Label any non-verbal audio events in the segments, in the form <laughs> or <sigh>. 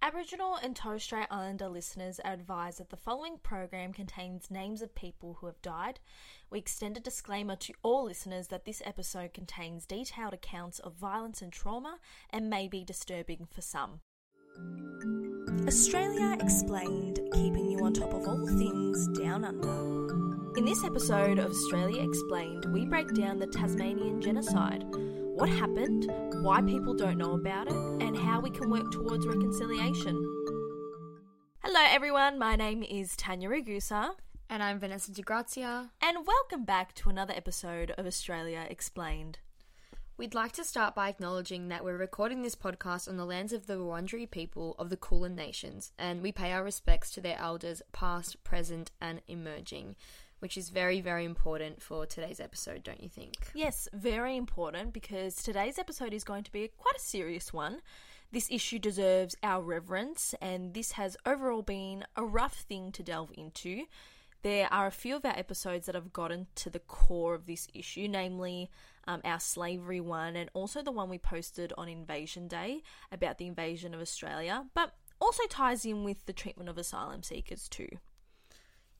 Aboriginal and Torres Strait Islander listeners are advised that the following program contains names of people who have died. We extend a disclaimer to all listeners that this episode contains detailed accounts of violence and trauma and may be disturbing for some. Australia Explained, keeping you on top of all things down under. In this episode of Australia Explained, we break down the Tasmanian genocide, what happened, why people don't know about it, and how we can work towards reconciliation. Hello, everyone. My name is Tanya Ragusa, And I'm Vanessa DeGrazia. And welcome back to another episode of Australia Explained. We'd like to start by acknowledging that we're recording this podcast on the lands of the Wurundjeri people of the Kulin Nations, and we pay our respects to their elders, past, present, and emerging, which is very, very important for today's episode, don't you think? Yes, very important because today's episode is going to be quite a serious one. This issue deserves our reverence, and this has overall been a rough thing to delve into. There are a few of our episodes that have gotten to the core of this issue, namely um, our slavery one, and also the one we posted on Invasion Day about the invasion of Australia, but also ties in with the treatment of asylum seekers too.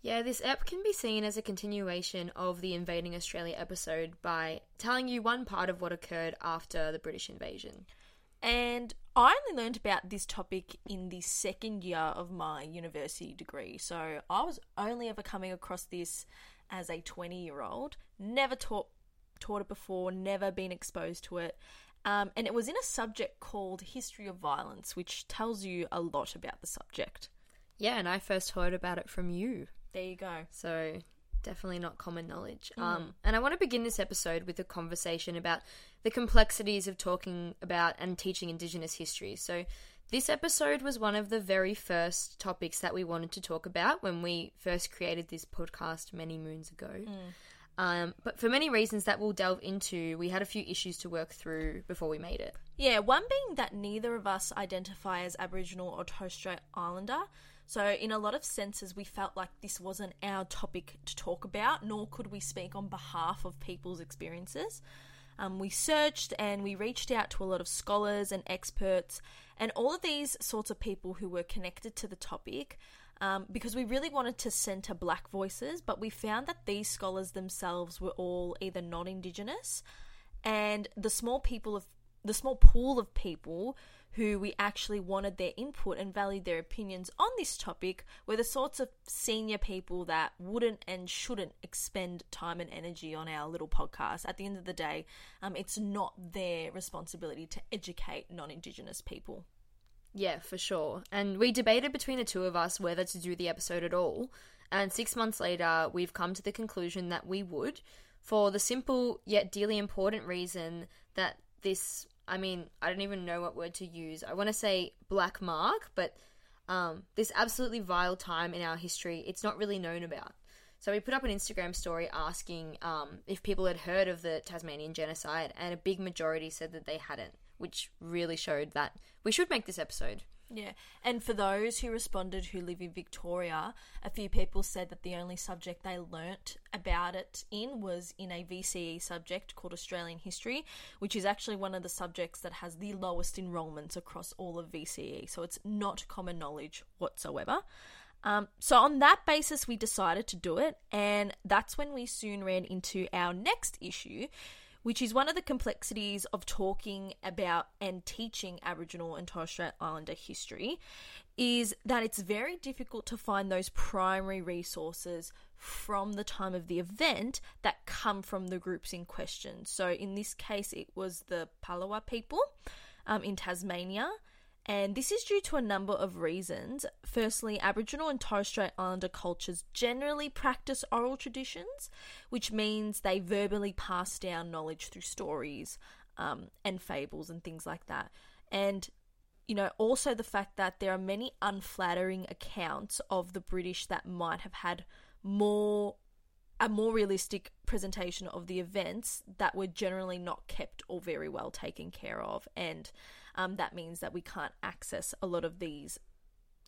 Yeah, this ep can be seen as a continuation of the Invading Australia episode by telling you one part of what occurred after the British invasion. And I only learned about this topic in the second year of my university degree. So I was only ever coming across this as a 20 year old, never taught, taught it before, never been exposed to it. Um, and it was in a subject called History of Violence, which tells you a lot about the subject. Yeah, and I first heard about it from you. There you go. So definitely not common knowledge. Um, and I want to begin this episode with a conversation about the complexities of talking about and teaching Indigenous history. So this episode was one of the very first topics that we wanted to talk about when we first created this podcast many moons ago. Um, but for many reasons that we'll delve into, we had a few issues to work through before we made it. Yeah, one being that neither of us identify as Aboriginal or Torres Strait Islander. So, in a lot of senses, we felt like this wasn't our topic to talk about, nor could we speak on behalf of people's experiences. Um, we searched and we reached out to a lot of scholars and experts, and all of these sorts of people who were connected to the topic um, because we really wanted to centre black voices, but we found that these scholars themselves were all either non Indigenous, and the small people of the small pool of people who we actually wanted their input and valued their opinions on this topic were the sorts of senior people that wouldn't and shouldn't expend time and energy on our little podcast. At the end of the day, um, it's not their responsibility to educate non Indigenous people. Yeah, for sure. And we debated between the two of us whether to do the episode at all. And six months later, we've come to the conclusion that we would, for the simple yet dearly important reason that this, I mean, I don't even know what word to use. I want to say black mark, but um, this absolutely vile time in our history, it's not really known about. So we put up an Instagram story asking um, if people had heard of the Tasmanian genocide, and a big majority said that they hadn't, which really showed that we should make this episode. Yeah, and for those who responded who live in Victoria, a few people said that the only subject they learnt about it in was in a VCE subject called Australian History, which is actually one of the subjects that has the lowest enrolments across all of VCE. So it's not common knowledge whatsoever. Um, so on that basis, we decided to do it, and that's when we soon ran into our next issue, which is one of the complexities of talking about and teaching Aboriginal and Torres Strait Islander history, is that it's very difficult to find those primary resources from the time of the event that come from the groups in question. So in this case, it was the Palawa people um, in Tasmania. And this is due to a number of reasons. Firstly, Aboriginal and Torres Strait Islander cultures generally practice oral traditions, which means they verbally pass down knowledge through stories um, and fables and things like that. And, you know, also the fact that there are many unflattering accounts of the British that might have had more a more realistic presentation of the events that were generally not kept or very well taken care of. And um, that means that we can't access a lot of these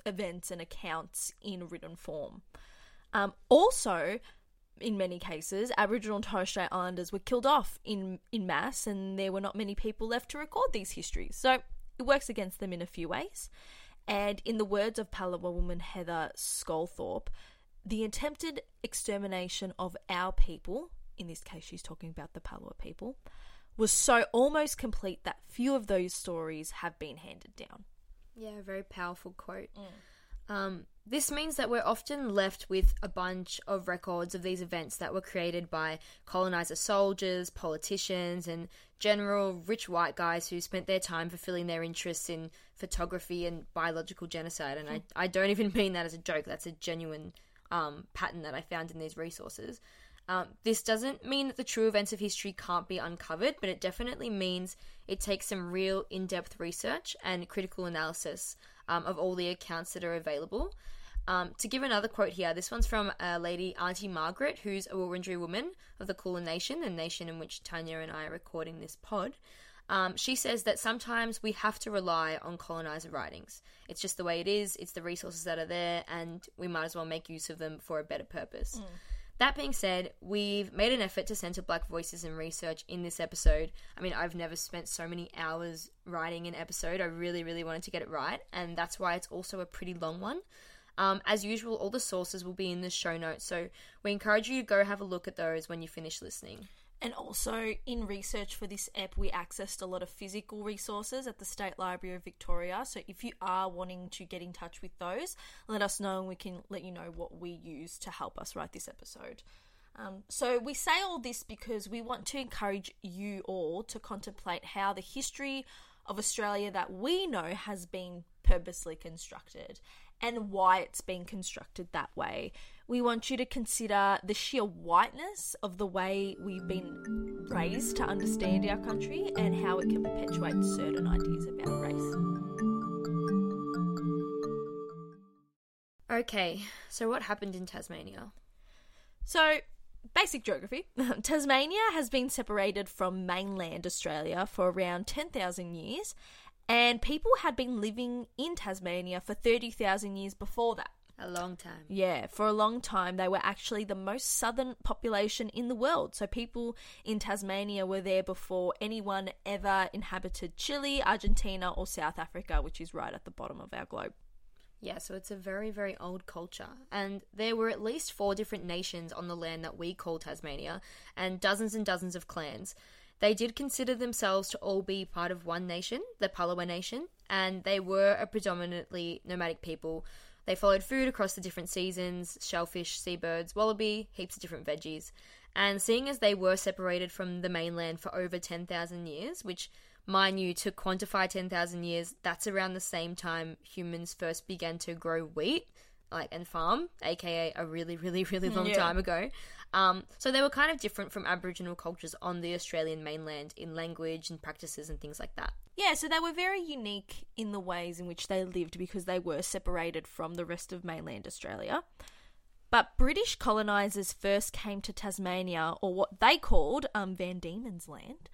events and accounts in written form. Um, also, in many cases, Aboriginal and Torres Strait Islanders were killed off in, in mass, and there were not many people left to record these histories. So it works against them in a few ways. And in the words of Palawa woman Heather Sculthorpe, the attempted extermination of our people, in this case she's talking about the Palawa people, was so almost complete that few of those stories have been handed down. Yeah, a very powerful quote. Um, this means that we're often left with a bunch of records of these events that were created by colonizer soldiers, politicians, and general rich white guys who spent their time fulfilling their interests in photography and biological genocide. And I, I don't even mean that as a joke, that's a genuine um, pattern that I found in these resources. Um, this doesn't mean that the true events of history can't be uncovered, but it definitely means it takes some real in depth research and critical analysis um, of all the accounts that are available. Um, to give another quote here, this one's from a lady, Auntie Margaret, who's a Wurundjeri woman of the Kulin Nation, the nation in which Tanya and I are recording this pod. Um, she says that sometimes we have to rely on colonizer writings. It's just the way it is, it's the resources that are there, and we might as well make use of them for a better purpose. That being said, we've made an effort to center black voices and research in this episode. I mean, I've never spent so many hours writing an episode. I really, really wanted to get it right, and that's why it's also a pretty long one. Um, as usual, all the sources will be in the show notes, so we encourage you to go have a look at those when you finish listening. And also, in research for this ep, we accessed a lot of physical resources at the State Library of Victoria. So, if you are wanting to get in touch with those, let us know and we can let you know what we use to help us write this episode. Um, so, we say all this because we want to encourage you all to contemplate how the history of Australia that we know has been purposely constructed and why it's been constructed that way. We want you to consider the sheer whiteness of the way we've been raised to understand our country and how it can perpetuate certain ideas about race. Okay, so what happened in Tasmania? So, basic geography <laughs> Tasmania has been separated from mainland Australia for around 10,000 years, and people had been living in Tasmania for 30,000 years before that. A long time. Yeah, for a long time, they were actually the most southern population in the world. So, people in Tasmania were there before anyone ever inhabited Chile, Argentina, or South Africa, which is right at the bottom of our globe. Yeah, so it's a very, very old culture. And there were at least four different nations on the land that we call Tasmania, and dozens and dozens of clans. They did consider themselves to all be part of one nation, the Palawa Nation, and they were a predominantly nomadic people. They followed food across the different seasons shellfish, seabirds, wallaby, heaps of different veggies. And seeing as they were separated from the mainland for over 10,000 years, which, mind you, to quantify 10,000 years, that's around the same time humans first began to grow wheat like and farm, aka a really, really, really long Yeah. time ago. Um, so they were kind of different from Aboriginal cultures on the Australian mainland in language and practices and things like that. Yeah, so they were very unique in the ways in which they lived because they were separated from the rest of mainland Australia. But British colonisers first came to Tasmania, or what they called um, Van Diemen's Land,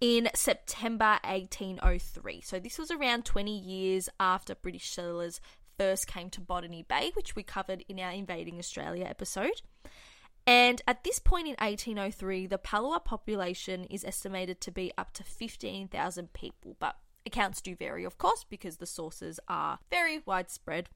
in September 1803. So this was around 20 years after British settlers first came to Botany Bay, which we covered in our Invading Australia episode. And at this point in 1803, the Palawa population is estimated to be up to 15,000 people, but accounts do vary, of course, because the sources are very widespread.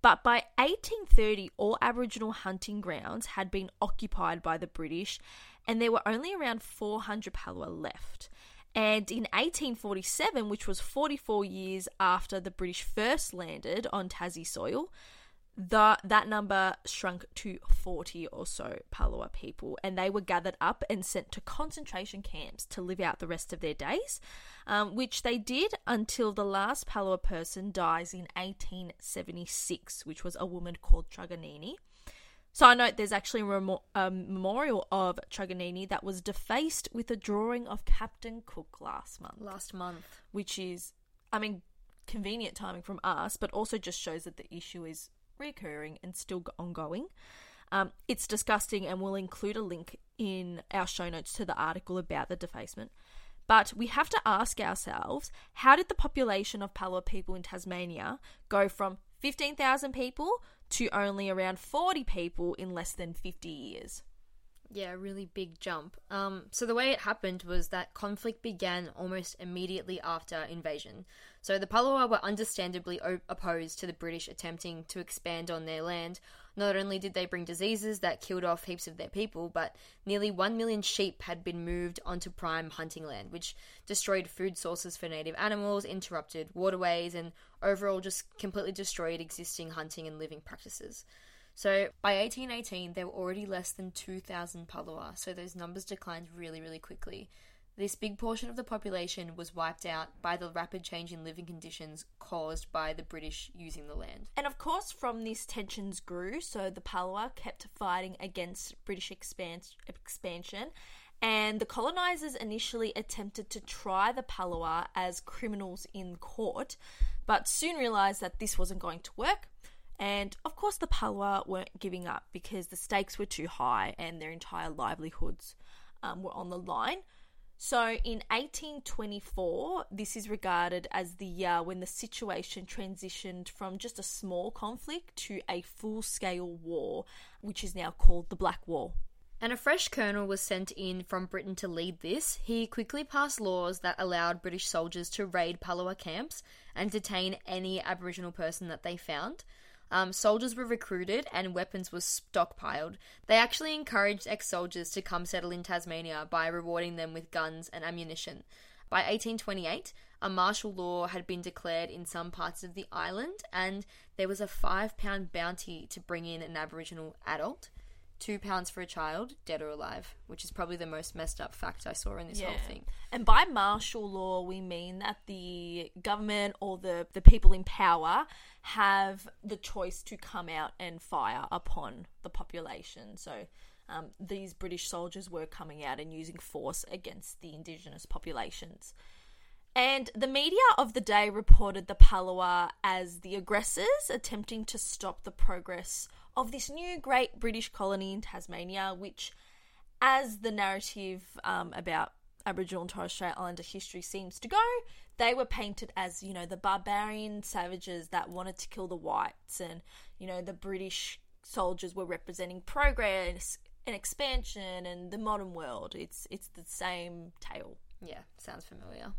But by 1830, all Aboriginal hunting grounds had been occupied by the British, and there were only around 400 Palawa left. And in 1847, which was 44 years after the British first landed on Tassie soil, the, that number shrunk to 40 or so Palawa people, and they were gathered up and sent to concentration camps to live out the rest of their days, um, which they did until the last Palawa person dies in 1876, which was a woman called Truganini. Side note, there's actually a memorial of Truganini that was defaced with a drawing of Captain Cook last month Last month. which is, I mean, convenient timing from us, but also just shows that the issue is recurring and still ongoing. Um, it's disgusting, and we'll include a link in our show notes to the article about the defacement. But we have to ask ourselves how did the population of Palawa people in Tasmania go from 15,000 people to only around 40 people in less than 50 years? Yeah, really big jump. Um, so the way it happened was that conflict began almost immediately after invasion. So the Palawa were understandably o- opposed to the British attempting to expand on their land. Not only did they bring diseases that killed off heaps of their people, but nearly one million sheep had been moved onto prime hunting land, which destroyed food sources for native animals, interrupted waterways, and overall just completely destroyed existing hunting and living practices. So by 1818, there were already less than 2,000 Palawa, so those numbers declined really, really quickly. This big portion of the population was wiped out by the rapid change in living conditions caused by the British using the land. And of course, from this, tensions grew, so the Palawa kept fighting against British expans- expansion. And the colonizers initially attempted to try the Palawa as criminals in court, but soon realized that this wasn't going to work. And of course, the Palawa weren't giving up because the stakes were too high and their entire livelihoods um, were on the line. So in 1824, this is regarded as the year when the situation transitioned from just a small conflict to a full scale war, which is now called the Black War. And a fresh colonel was sent in from Britain to lead this. He quickly passed laws that allowed British soldiers to raid Palawa camps and detain any Aboriginal person that they found. Um, soldiers were recruited and weapons were stockpiled. They actually encouraged ex soldiers to come settle in Tasmania by rewarding them with guns and ammunition. By 1828, a martial law had been declared in some parts of the island, and there was a five pound bounty to bring in an Aboriginal adult. Two pounds for a child, dead or alive, which is probably the most messed up fact I saw in this whole thing. And by martial law, we mean that the government or the, the people in power have the choice to come out and fire upon the population. So um, these British soldiers were coming out and using force against the indigenous populations. And the media of the day reported the Palawa as the aggressors attempting to stop the progress of this new great British colony in Tasmania, which, as the narrative um, about Aboriginal and Torres Strait Islander history seems to go, they were painted as, you know, the barbarian savages that wanted to kill the whites, and, you know, the British soldiers were representing progress and expansion and the modern world. It's it's the same tale. Yeah, sounds familiar.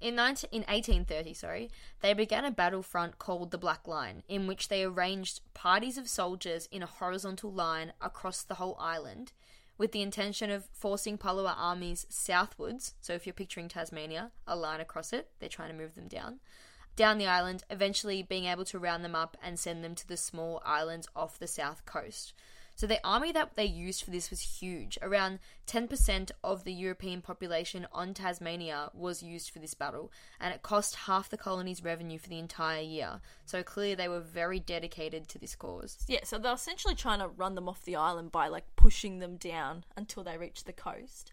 In, 19, in 1830, sorry, they began a battlefront called the Black Line, in which they arranged parties of soldiers in a horizontal line across the whole island, with the intention of forcing Palawa armies southwards. So, if you're picturing Tasmania, a line across it, they're trying to move them down. Down the island, eventually being able to round them up and send them to the small islands off the south coast. So the army that they used for this was huge. Around 10% of the European population on Tasmania was used for this battle, and it cost half the colony's revenue for the entire year. So clearly they were very dedicated to this cause. Yeah, so they're essentially trying to run them off the island by like pushing them down until they reach the coast.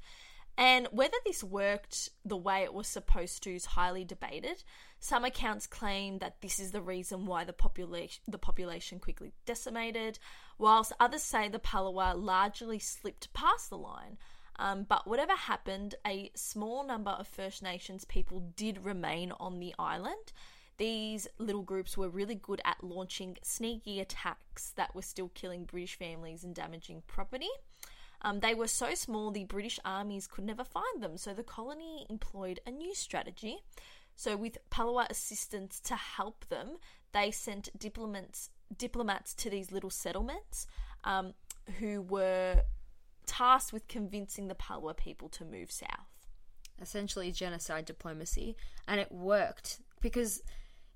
And whether this worked the way it was supposed to is highly debated. Some accounts claim that this is the reason why the population the population quickly decimated, whilst others say the Palawa largely slipped past the line. Um, but whatever happened, a small number of First Nations people did remain on the island. These little groups were really good at launching sneaky attacks that were still killing British families and damaging property. Um, they were so small the British armies could never find them, so the colony employed a new strategy. So, with Palawa assistance to help them, they sent diplomats diplomats to these little settlements um, who were tasked with convincing the Palawa people to move south. Essentially, genocide diplomacy, and it worked because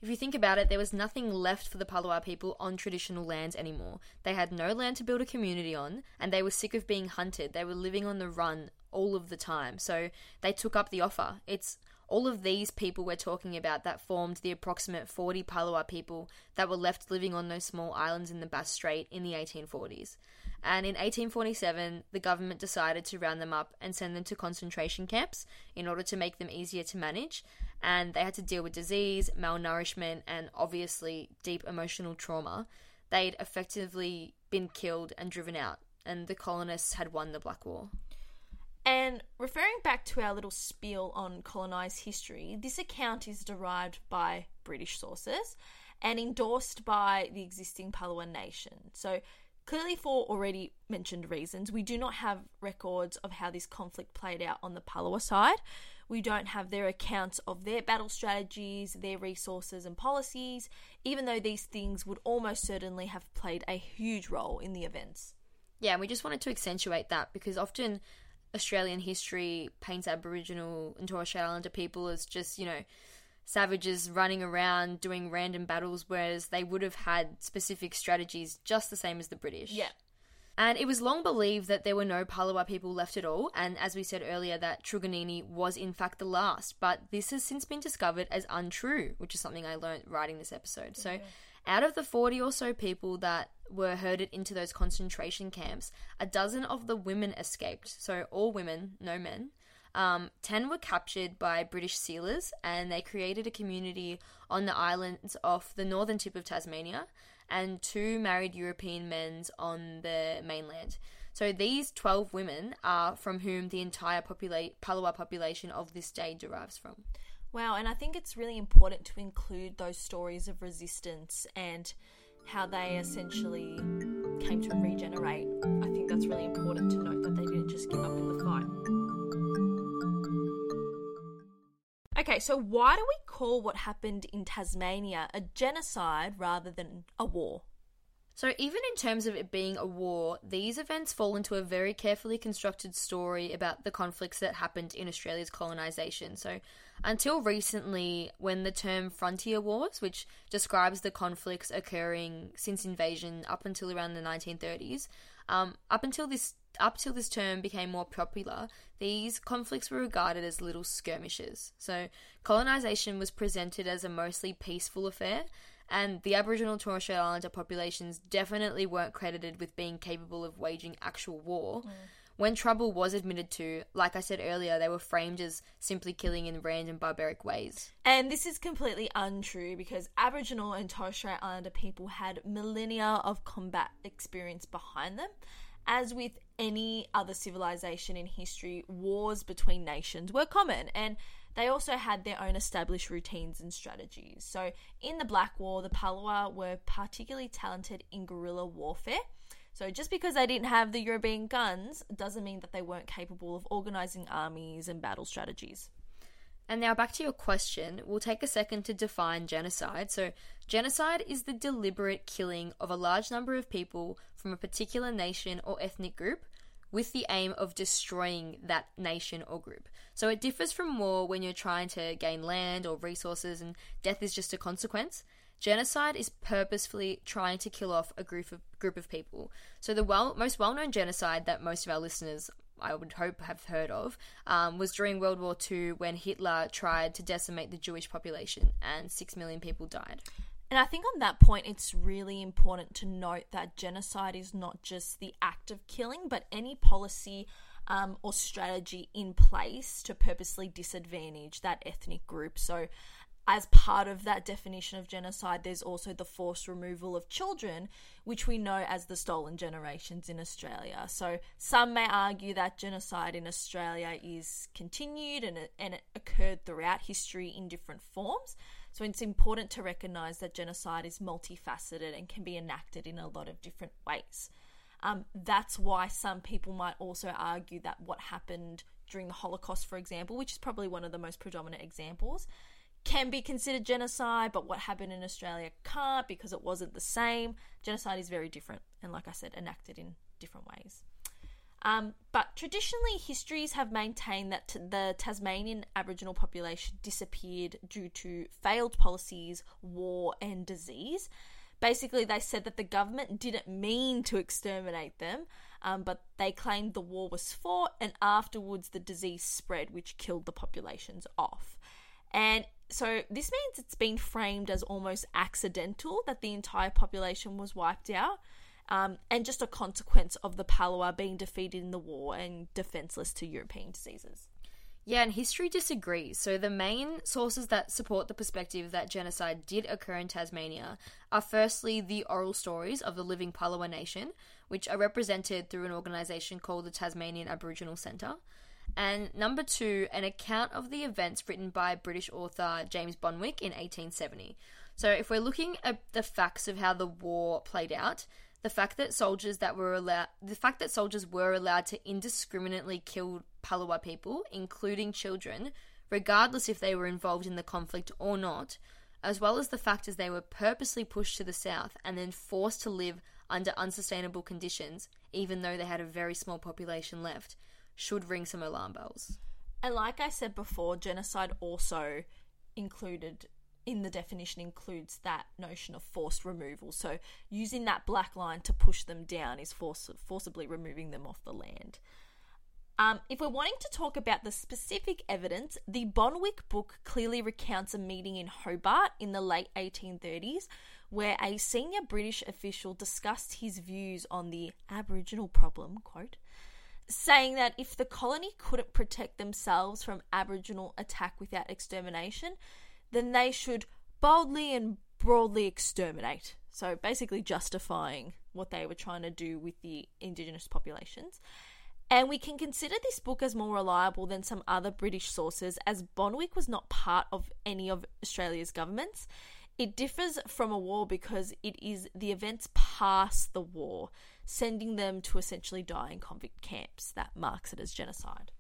if you think about it, there was nothing left for the Palawa people on traditional lands anymore. They had no land to build a community on, and they were sick of being hunted. They were living on the run all of the time. So they took up the offer. It's all of these people we're talking about that formed the approximate 40 Palawa people that were left living on those small islands in the Bass Strait in the 1840s. And in 1847, the government decided to round them up and send them to concentration camps in order to make them easier to manage. And they had to deal with disease, malnourishment, and obviously deep emotional trauma. They'd effectively been killed and driven out, and the colonists had won the Black War. And referring back to our little spiel on colonised history, this account is derived by British sources and endorsed by the existing Palawan nation. So Clearly, for already mentioned reasons, we do not have records of how this conflict played out on the Palawa side. We don't have their accounts of their battle strategies, their resources, and policies, even though these things would almost certainly have played a huge role in the events. Yeah, and we just wanted to accentuate that because often Australian history paints Aboriginal and Torres Strait Islander people as just, you know, savages running around doing random battles, whereas they would have had specific strategies just the same as the British. Yeah. And it was long believed that there were no Palawa people left at all, and as we said earlier, that Truganini was in fact the last. But this has since been discovered as untrue, which is something I learned writing this episode. So, out of the 40 or so people that were herded into those concentration camps, a dozen of the women escaped. So, all women, no men. Um, 10 were captured by British sealers, and they created a community on the islands off the northern tip of Tasmania and two married European men on the mainland. So these 12 women are from whom the entire Palawa population of this day derives from. Wow, and I think it's really important to include those stories of resistance and how they essentially came to regenerate. I think that's really important to note that they didn't just give up in the fight. Okay, so why do we call what happened in Tasmania a genocide rather than a war? So, even in terms of it being a war, these events fall into a very carefully constructed story about the conflicts that happened in Australia's colonisation. So, until recently, when the term frontier wars, which describes the conflicts occurring since invasion up until around the 1930s, um, up until this up till this term became more popular, these conflicts were regarded as little skirmishes. So, colonisation was presented as a mostly peaceful affair, and the Aboriginal Torres Strait Islander populations definitely weren't credited with being capable of waging actual war. Mm. When trouble was admitted to, like I said earlier, they were framed as simply killing in random barbaric ways. And this is completely untrue because Aboriginal and Torres Strait Islander people had millennia of combat experience behind them. As with any other civilization in history, wars between nations were common and they also had their own established routines and strategies. So, in the Black War, the Palawa were particularly talented in guerrilla warfare. So, just because they didn't have the European guns doesn't mean that they weren't capable of organizing armies and battle strategies. And now back to your question, we'll take a second to define genocide. So, genocide is the deliberate killing of a large number of people from a particular nation or ethnic group with the aim of destroying that nation or group. So it differs from war when you're trying to gain land or resources and death is just a consequence. Genocide is purposefully trying to kill off a group of group of people. So the well, most well-known genocide that most of our listeners I would hope have heard of um, was during World War II when Hitler tried to decimate the Jewish population and six million people died. And I think on that point, it's really important to note that genocide is not just the act of killing, but any policy um, or strategy in place to purposely disadvantage that ethnic group. So, as part of that definition of genocide, there's also the forced removal of children, which we know as the stolen generations in Australia. So, some may argue that genocide in Australia is continued and it, and it occurred throughout history in different forms. So it's important to recognize that genocide is multifaceted and can be enacted in a lot of different ways. Um, that's why some people might also argue that what happened during the Holocaust, for example, which is probably one of the most predominant examples, can be considered genocide, but what happened in Australia can't because it wasn't the same. Genocide is very different, and like I said, enacted in different ways. Um, but traditionally, histories have maintained that t- the Tasmanian Aboriginal population disappeared due to failed policies, war, and disease. Basically, they said that the government didn't mean to exterminate them, um, but they claimed the war was fought, and afterwards the disease spread, which killed the populations off. And so this means it's been framed as almost accidental that the entire population was wiped out um, and just a consequence of the Palawa being defeated in the war and defenseless to European diseases. Yeah, and history disagrees. So, the main sources that support the perspective that genocide did occur in Tasmania are firstly the oral stories of the living Palawa nation, which are represented through an organisation called the Tasmanian Aboriginal Centre. And number two, an account of the events written by British author James Bonwick in 1870. So, if we're looking at the facts of how the war played out, the fact that soldiers that were allowed the fact that soldiers were allowed to indiscriminately kill Palawa people, including children, regardless if they were involved in the conflict or not, as well as the fact as they were purposely pushed to the south and then forced to live under unsustainable conditions, even though they had a very small population left, should ring some alarm bells. And like I said before, genocide also included in the definition includes that notion of forced removal. So using that black line to push them down is force, forcibly removing them off the land. Um, if we're wanting to talk about the specific evidence, the Bonwick book clearly recounts a meeting in Hobart in the late 1830s where a senior British official discussed his views on the Aboriginal problem, quote, saying that if the colony couldn't protect themselves from Aboriginal attack without extermination, then they should boldly and broadly exterminate. So basically justifying what they were trying to do with the indigenous populations. And we can consider this book as more reliable than some other British sources, as Bonwick was not part of any of Australia's governments. It differs from a war because it is the events past the war, sending them to essentially die in convict camps. That marks it as genocide.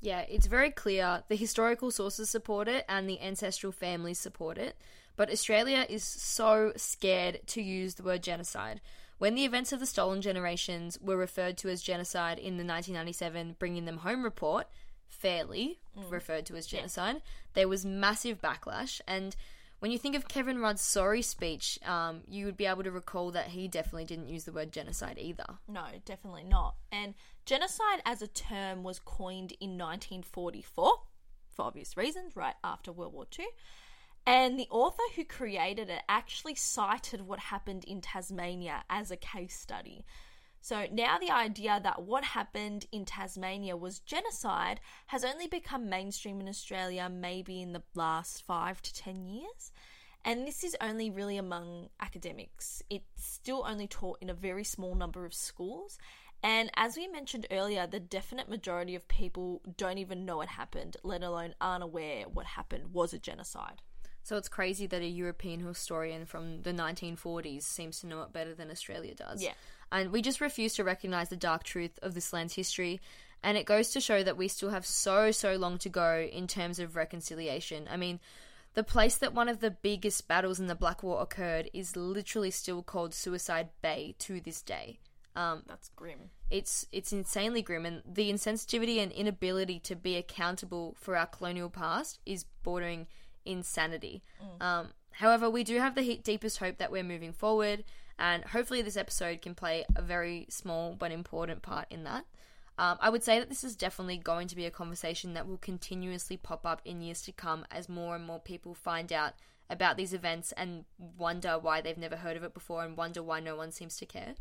Yeah, it's very clear the historical sources support it and the ancestral families support it, but Australia is so scared to use the word genocide. When the events of the stolen generations were referred to as genocide in the 1997 Bringing Them Home report, fairly mm. referred to as genocide, yeah. there was massive backlash and when you think of Kevin Rudd's sorry speech, um, you would be able to recall that he definitely didn't use the word genocide either. No, definitely not. And genocide as a term was coined in 1944 for obvious reasons, right after World War II. And the author who created it actually cited what happened in Tasmania as a case study. So now the idea that what happened in Tasmania was genocide has only become mainstream in Australia maybe in the last five to ten years. And this is only really among academics. It's still only taught in a very small number of schools. And as we mentioned earlier, the definite majority of people don't even know it happened, let alone aren't aware what happened was a genocide. So it's crazy that a European historian from the 1940s seems to know it better than Australia does. Yeah. And we just refuse to recognise the dark truth of this land's history. And it goes to show that we still have so, so long to go in terms of reconciliation. I mean, the place that one of the biggest battles in the Black War occurred is literally still called Suicide Bay to this day. Um, That's grim. It's it's insanely grim, and the insensitivity and inability to be accountable for our colonial past is bordering insanity. Mm. Um, however, we do have the deepest hope that we're moving forward, and hopefully, this episode can play a very small but important part in that. Um, I would say that this is definitely going to be a conversation that will continuously pop up in years to come as more and more people find out about these events and wonder why they've never heard of it before and wonder why no one seems to care.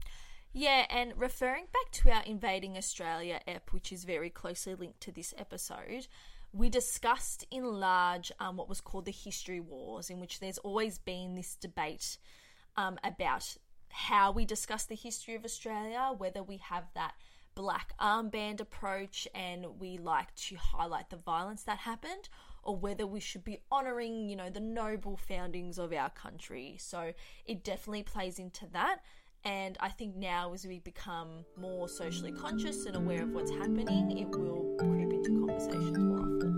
Yeah, and referring back to our Invading Australia ep, which is very closely linked to this episode, we discussed in large um, what was called the history wars, in which there's always been this debate um, about how we discuss the history of Australia, whether we have that black armband approach and we like to highlight the violence that happened, or whether we should be honouring, you know, the noble foundings of our country. So it definitely plays into that. And I think now, as we become more socially conscious and aware of what's happening, it will creep into conversations more often.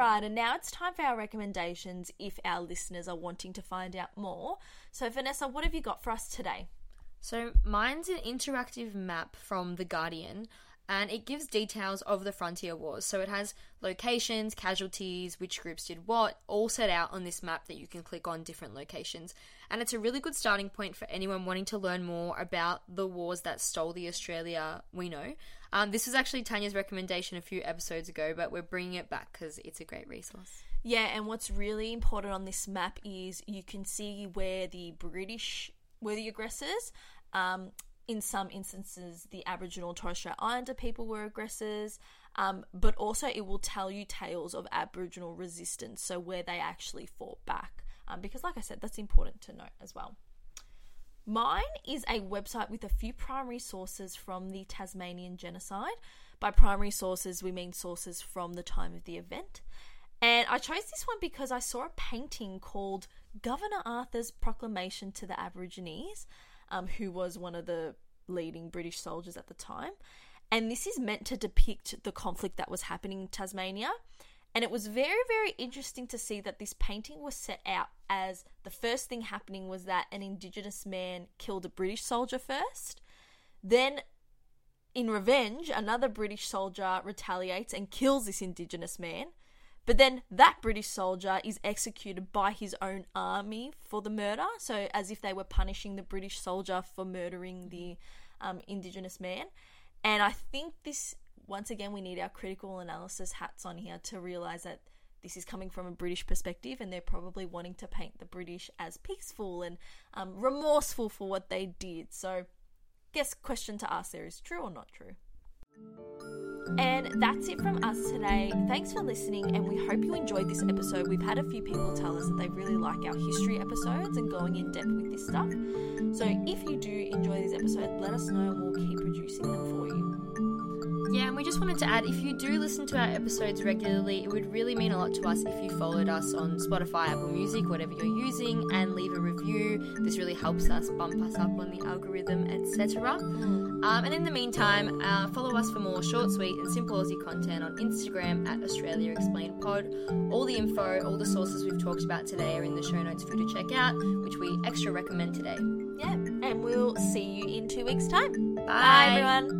Alright, and now it's time for our recommendations if our listeners are wanting to find out more. So, Vanessa, what have you got for us today? So, mine's an interactive map from The Guardian and it gives details of the Frontier Wars. So it has locations, casualties, which groups did what, all set out on this map that you can click on different locations. And it's a really good starting point for anyone wanting to learn more about the wars that stole the Australia we know. Um, this was actually Tanya's recommendation a few episodes ago, but we're bringing it back because it's a great resource. Yeah, and what's really important on this map is you can see where the British were the aggressors. Um, in some instances, the Aboriginal Torres Strait Islander people were aggressors, um, but also it will tell you tales of Aboriginal resistance, so where they actually fought back. Um, because, like I said, that's important to note as well. Mine is a website with a few primary sources from the Tasmanian genocide. By primary sources, we mean sources from the time of the event. And I chose this one because I saw a painting called Governor Arthur's Proclamation to the Aborigines, um, who was one of the leading British soldiers at the time. And this is meant to depict the conflict that was happening in Tasmania. And it was very, very interesting to see that this painting was set out as the first thing happening was that an Indigenous man killed a British soldier first. Then, in revenge, another British soldier retaliates and kills this Indigenous man. But then that British soldier is executed by his own army for the murder. So, as if they were punishing the British soldier for murdering the um, Indigenous man. And I think this once again, we need our critical analysis hats on here to realize that this is coming from a British perspective, and they're probably wanting to paint the British as peaceful and um, remorseful for what they did. So, guess question to ask there is true or not true. And that's it from us today. Thanks for listening, and we hope you enjoyed this episode. We've had a few people tell us that they really like our history episodes and going in depth with this stuff. So if you do enjoy these episodes, let us know and we'll keep producing them for you. Yeah, and we just wanted to add if you do listen to our episodes regularly, it would really mean a lot to us if you followed us on Spotify, Apple Music, whatever you're using, and leave a review. This really helps us bump us up on the algorithm, etc. Um, and in the meantime, uh, follow us for more short, sweet, and simple Aussie content on Instagram at Australia Explained Pod. All the info, all the sources we've talked about today are in the show notes for you to check out, which we extra recommend today. Yeah, and we'll see you in two weeks' time. Bye, Bye everyone.